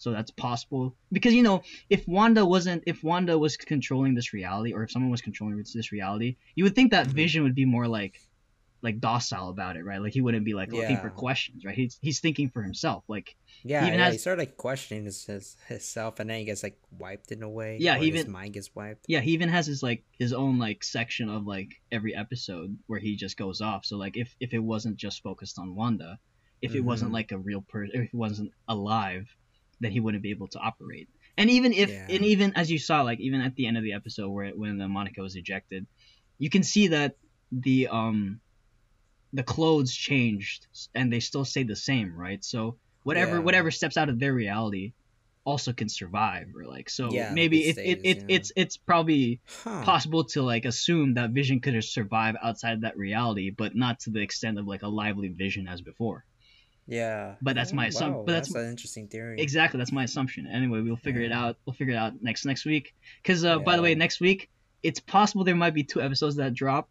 So that's possible because you know if Wanda wasn't if Wanda was controlling this reality or if someone was controlling this reality, you would think that Mhm. Vision would be more like like docile about it, right? Like he wouldn't be like looking for questions, right? He's he's thinking for himself. Like Yeah, even yeah. has- he started like questioning his, his himself, and then he gets like wiped in a way. Yeah, he his mind gets wiped. yeah, he even has his like his own like section of like every episode where he just goes off. So like if if it wasn't just focused on Wanda, if it wasn't Mhm. like a real person, if it wasn't alive, then he wouldn't be able to operate. And even if Yeah. and even as you saw, like even at the end of the episode where when the Monica was ejected, you can see that the um the clothes changed and they still stayed the same, right? So whatever Yeah. whatever steps out of their reality also can survive or like so Yeah, maybe it it, it, it yeah. it's it's probably Huh. possible to like assume that vision could have survived outside that reality but not to the extent of like a lively vision as before Yeah. But that's Oh, my assumption. wow, but that's- an interesting theory. exactly that's my assumption anyway we'll figure it out we'll figure it out next next week because uh, by the way next week it's possible there might be two episodes that drop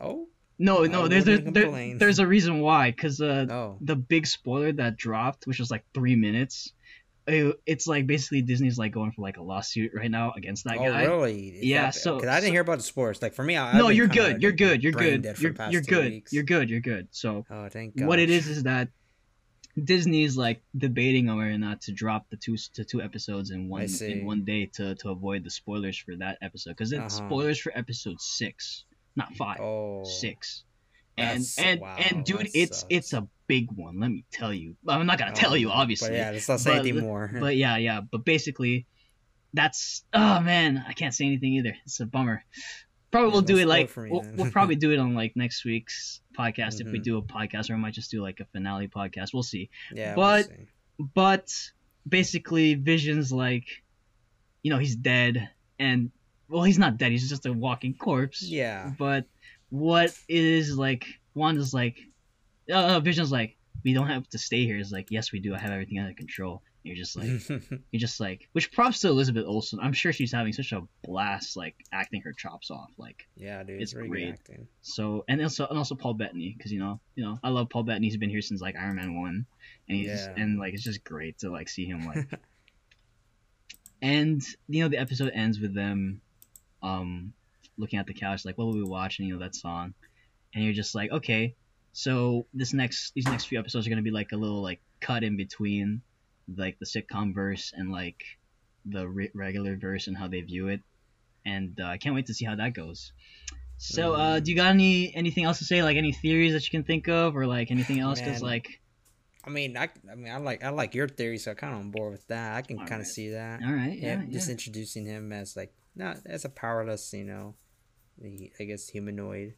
Oh. no I no there's a, there, there's a reason why because uh, Oh. the big spoiler that dropped, which was like three minutes, it, it's like basically Disney's like going for like a lawsuit right now against that oh, guy. really? Is Yeah, that- so- 'cause I didn't so- hear about the sports. Like for me, I, No, you're good. You're good. You're good. You're, you're good. You're good. You're good. So Oh, thank God. what it is is that Disney's like debating on whether or not to drop the two to two episodes in one in one day to, to avoid the spoilers for that episode because it's Uh-huh. spoilers for episode six, not five, Oh. six. And and wow, and dude, it's sucks. it's a big one. Let me tell you. I'm not gonna tell Oh, you, obviously. But yeah, let's not say anything more. But yeah, yeah. But basically, that's oh man, I can't say anything either. It's a bummer. Probably Yeah, we'll do it like me we'll, we'll probably do it on like next week's podcast if we Mhm. do a podcast, or I might just do like a finale podcast. We'll see. yeah, but- we'll see. But basically, Vision's like, you know, he's dead, and well, he's not dead. He's just a walking corpse. yeah, But what is like Wanda's like, uh, Vision's like, we don't have to stay here. It's like, yes, we do. I have everything under control. You're just like, you're just like, which props to Elizabeth Olsen. I'm sure she's having such a blast, like acting her chops off. Like yeah, dude, It's great. so, and also and also Paul Bettany, because you know, you know, I love Paul Bettany. He's been here since like Iron Man one, and he's Yeah. and like it's just great to like see him like. and you know, the episode ends with them, um, looking at the couch like, what will we watch? And you know that song, and you're just like, okay, so this next these next few episodes are gonna be like a little like cut in between, like the sitcom verse and like the re- regular verse and how they view it, and uh, I can't wait to see how that goes. So, uh, Mm. do you got any anything else to say? Like any theories that you can think of, or like anything else? Because like, I mean, I, I mean, I like, I like your theory, so I'm kind of on board with that. I can kind of see that. all right, yeah, yeah, yeah. just introducing him as like not as a powerless, you know, the I guess humanoid.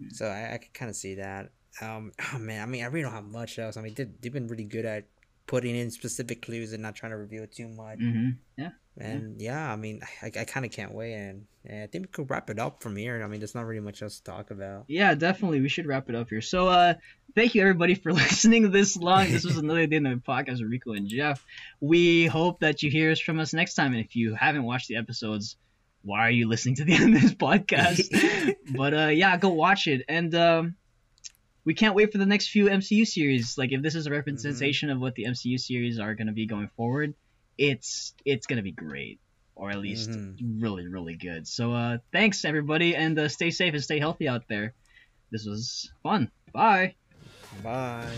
Mm. So I, I can kind of see that. Um, oh man, I mean, I really don't have much else. I mean, they, they've been really good at putting in specific clues and not trying to reveal too much. hmm Yeah. And yeah, I mean, I, I kind of can't wait, and, and I think we could wrap it up from here. I mean, there's not really much else to talk about. Yeah, definitely. We should wrap it up here. So, uh, thank you everybody for listening this long. This was another day in the podcast with Rico and Jeff. We hope that you hear us from us next time. And if you haven't watched the episodes, why are you listening to the end of this podcast? but uh, yeah, go watch it. And um, we can't wait for the next few MCU series. Like, if this is a representation of what the MCU series are going to be going forward, it's it's going to be great, or at least Mhm. really really good. So, uh, thanks everybody, and uh, stay safe and stay healthy out there. This was fun. Bye. Bye.